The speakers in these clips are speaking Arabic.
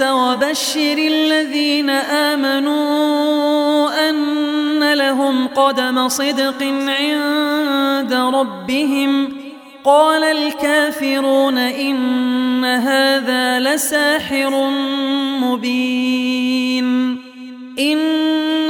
وبشر الذين آمنوا أن لهم قدم صدق عند ربهم. قال الكافرون إن هذا لساحر مبين.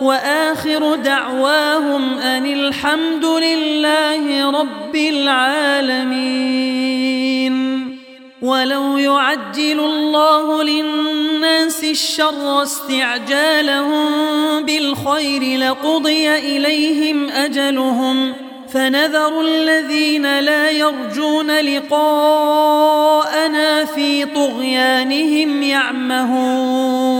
وآخر دعواهم أن الحمد لله رب العالمين. ولو يعجل الله للناس الشر استعجالهم بالخير لقضي إليهم أجلهم. فنذر الذين لا يرجون لقاءنا في طغيانهم يعمهون.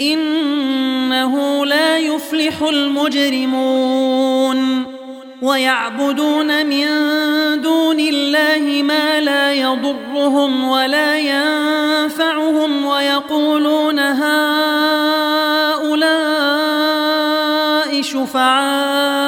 إنه لا يفلح المجرمون ويعبدون من دون الله ما لا يضرهم ولا ينفعهم ويقولون هؤلاء شفعاؤنا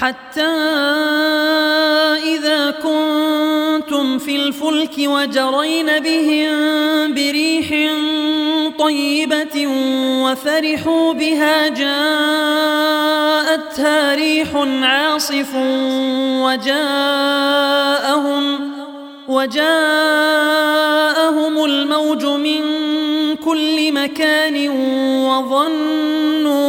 حتى إذا كنتم في الفلك وجرين بهم بريح طيبة وفرحوا بها جاءتها ريح عاصف وجاءهم وجاءهم الموج من كل مكان وظنوا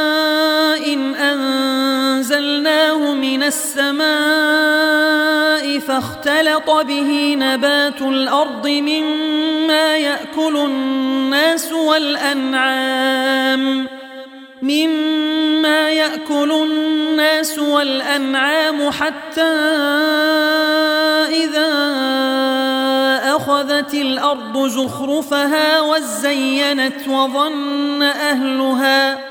السماء فاختلط به نبات الأرض مما يأكل الناس والأنعام. مما يأكل الناس والأنعام حتى إذا أخذت الأرض زخرفها وزينت وظن أهلها.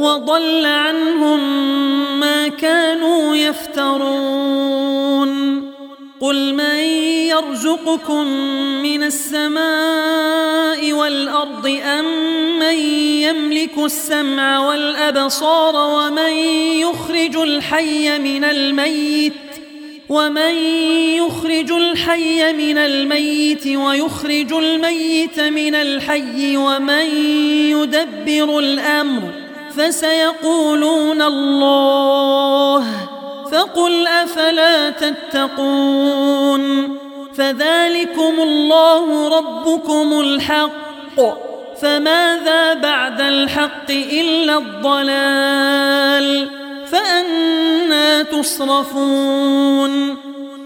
وضل عنهم ما كانوا يفترون. قل من يرزقكم من السماء والأرض أم من يملك السمع والأبصار ومن يخرج الحي من الميت ومن يخرج الحي من الميت ويخرج الميت من الحي ومن يدبر الأمر فسيقولون الله فقل أفلا تتقون فذلكم الله ربكم الحق فماذا بعد الحق إلا الضلال فأنا تصرفون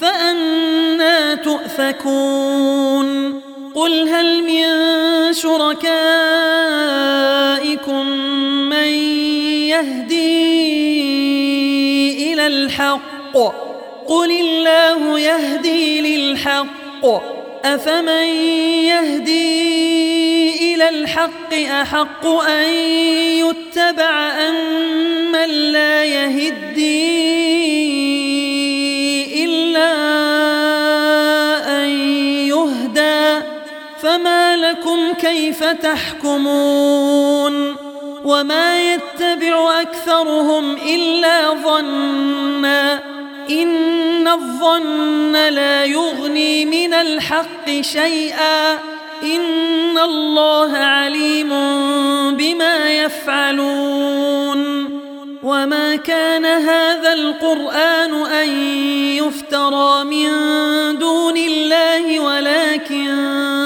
فأنا تؤفكون. قل هل من شركائكم من يهدي إلى الحق؟ قل الله يهدي للحق. أفمن يهدي إلى الحق أحق أن يتبع أم من لا يهدي لكم كيف تحكمون وما يتبع أكثرهم إلا ظنّا إن الظن لا يغني من الحق شيئا إن الله عليم بما يفعلون وما كان هذا القرآن أن يفترى من دون الله ولكن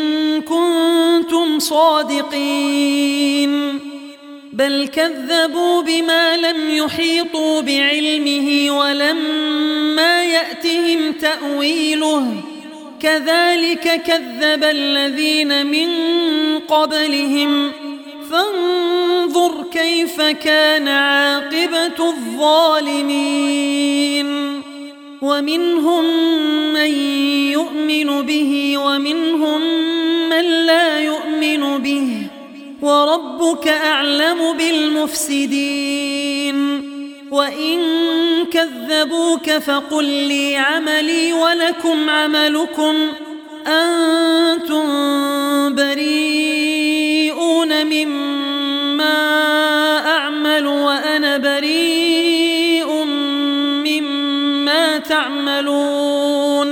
كنتم صادقين بل كذبوا بما لم يحيطوا بعلمه ولما يأتهم تأويله كذلك كذب الذين من قبلهم فانظر كيف كان عاقبة الظالمين ومنهم من يؤمن به ومنهم من لا يؤمن به وربك أعلم بالمفسدين. وإن كذبوك فقل لي عملي ولكم عملكم. أنتم بريئون مما أعمل وأنا بريء مما تعملون.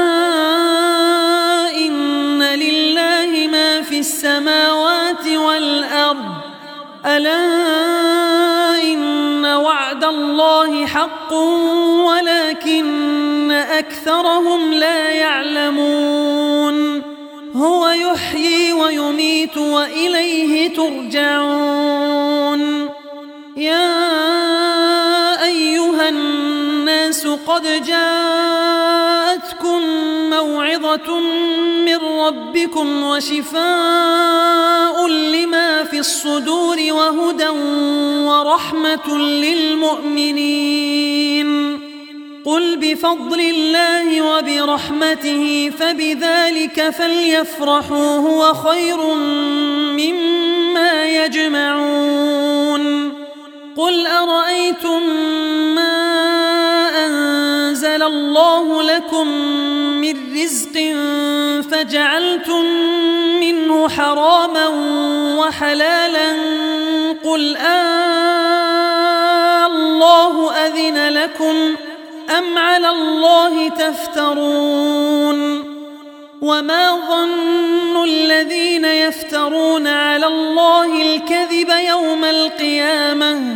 حق ولكن أكثرهم لا يعلمون. هو يحيي ويميت وإليه ترجعون. يا أيها قد جاءتكم من ربكم وشفاء لما في الصدور وهدى ورحمة للمؤمنين. قل بفضل الله وبرحمته فبذلك فليفرحوا هو خير مما يجمعون. قل أرأيتم ما أنزل الله لكم من رزق فجعلتم منه حراما وحلالا. قل آه آلله أذن لكم ۖ أم على الله تفترون؟ وما ظن الذين يفترون على الله الكذب يوم القيامة؟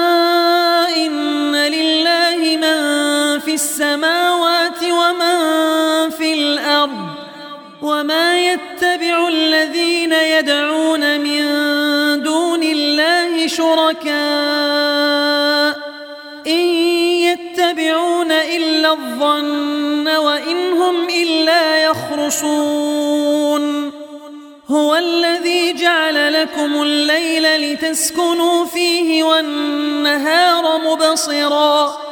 في السماوات ومن في الأرض وما يتبع الذين يدعون من دون الله شركاء إن يتبعون إلا الظن وإن هم إلا يخرصون هو الذي جعل لكم الليل لتسكنوا فيه والنهار مبصرا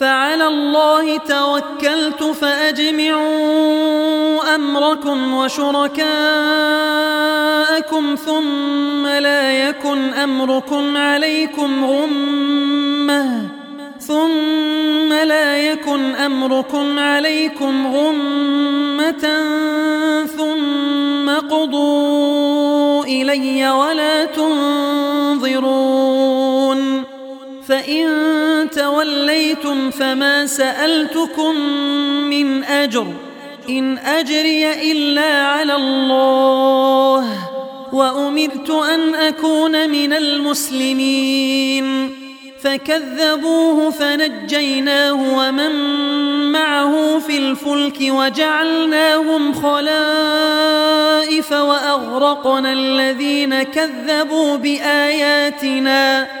فعلى الله توكلت فأجمعوا أمركم وشركاءكم ثم لا يكن أمركم عليكم غمة ثم لا يكن أمركم عليكم غمة ثم قضوا إلي ولا تنظرون فإن توليتم فما سألتكم من أجر إن أجري إلا على الله وأمرت أن أكون من المسلمين فكذبوه فنجيناه ومن معه في الفلك وجعلناهم خلائف وأغرقنا الذين كذبوا بآياتنا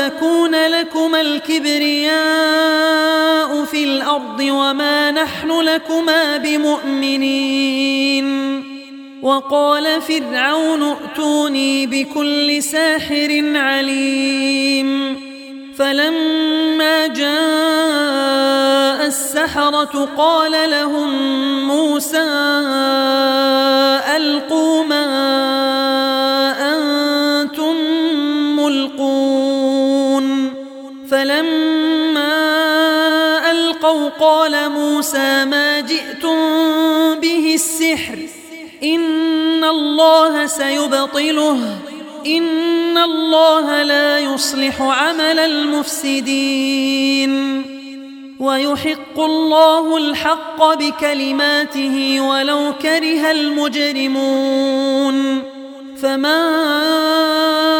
وتكون لكما الكبرياء في الأرض وما نحن لكما بمؤمنين. وقال فرعون ائتوني بكل ساحر عليم. فلما جاء السحرة قال لهم موسى ألقوا ما فلما ألقوا قال موسى ما جئتم به السحر إن الله سيبطله إن الله لا يصلح عمل المفسدين. ويحق الله الحق بكلماته ولو كره المجرمون. فما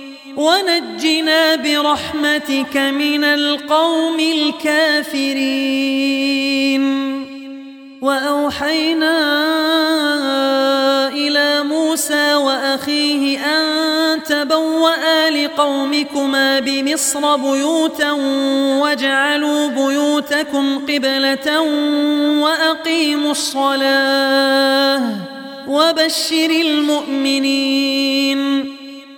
ونجنا برحمتك من القوم الكافرين. وأوحينا إلى موسى وأخيه أن تبوأ لقومكما بمصر بيوتا واجعلوا بيوتكم قبلة وأقيموا الصلاة وبشر المؤمنين.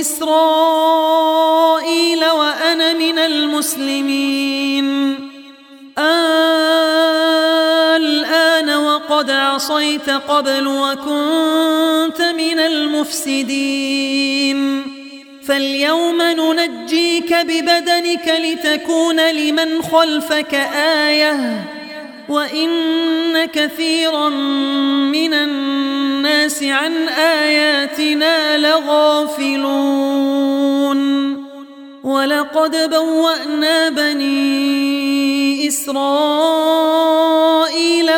إسرائيل وأنا من المسلمين. الآن وقد عصيت قبل وكنت من المفسدين. فاليوم ننجيك ببدنك لتكون لمن خلفك آية. وإن كثيرا من الناس عن آياتنا لغافلون ولقد بوأنا بني إسرائيل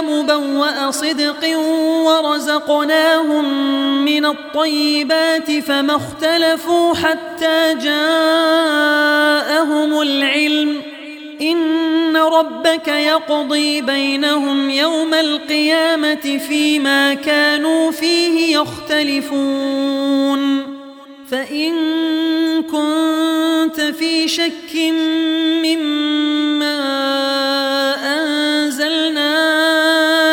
مبوأ صدق ورزقناهم من الطيبات فما اختلفوا حتى جاءهم العلم إن ربك يقضي بينهم يوم القيامة فيما كانوا فيه يختلفون. فإن كنت في شك مما أنزلنا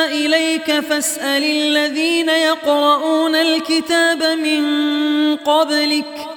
إليك فاسأل الذين يقرؤون الكتاب من قبلك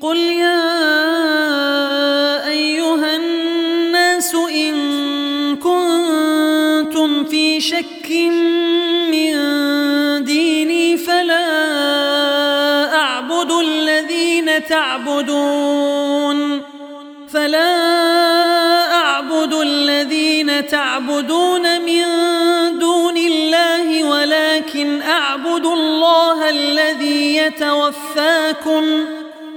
قل يا أيها الناس إن كنتم في شك من ديني فلا أعبد الذين تعبدون فلا أعبد الذين تعبدون من دون الله ولكن أعبد الله الذي يتوفاكم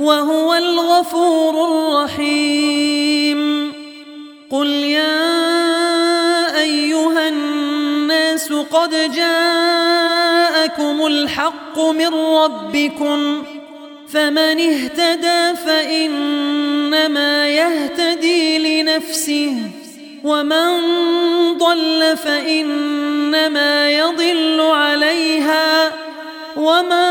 وهو الغفور الرحيم. قل يا أيها الناس قد جاءكم الحق من ربكم فمن اهتدى فإنما يهتدي لنفسه ومن ضل فإنما يضل عليها وما